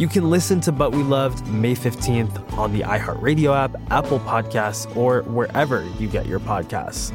You can listen to But We Loved May 15th on the iHeartRadio app, Apple Podcasts, or wherever you get your podcasts.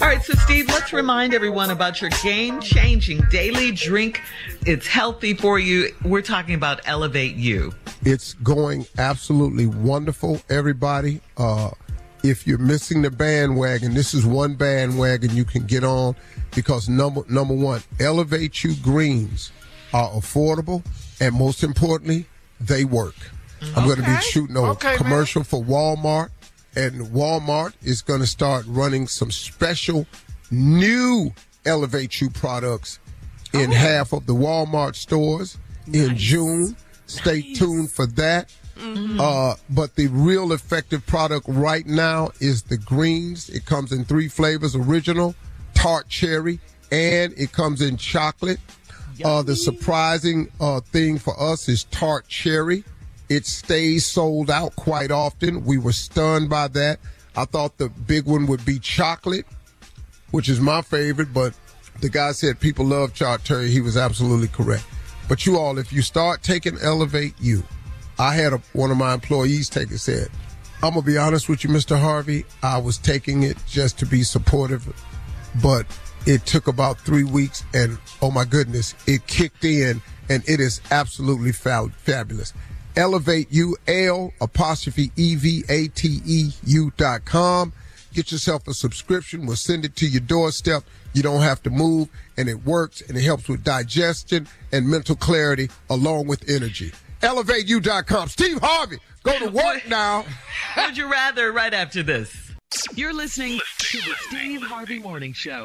All right, so Steve, let's remind everyone about your game changing daily drink. It's healthy for you. We're talking about Elevate You. It's going absolutely wonderful, everybody. Uh, if you're missing the bandwagon, this is one bandwagon you can get on because number number one, Elevate You greens are affordable and most importantly, they work. I'm going to be shooting a commercial for Walmart, and Walmart is going to start running some special new Elevate You products in half of the Walmart stores in June. Stay tuned for that. Uh, but the real effective product right now is the greens. It comes in three flavors: original, tart cherry, and it comes in chocolate. Uh, the surprising uh, thing for us is tart cherry. It stays sold out quite often. We were stunned by that. I thought the big one would be chocolate, which is my favorite, but the guy said people love cherry. He was absolutely correct. But you all, if you start taking Elevate You, I had a, one of my employees take it. Said, "I'm gonna be honest with you, Mr. Harvey. I was taking it just to be supportive, but it took about three weeks, and oh my goodness, it kicked in, and it is absolutely fa- fabulous." Elevate You, L apostrophe E V A T E U dot com. Get yourself a subscription. We'll send it to your doorstep. You don't have to move, and it works, and it helps with digestion and mental clarity along with energy. ElevateU.com. Steve Harvey, go to work now. Would you rather right after this? You're listening to the Steve Harvey Morning Show.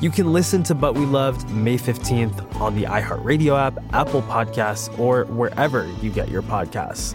You can listen to But We Loved May 15th on the iHeartRadio app, Apple Podcasts, or wherever you get your podcasts.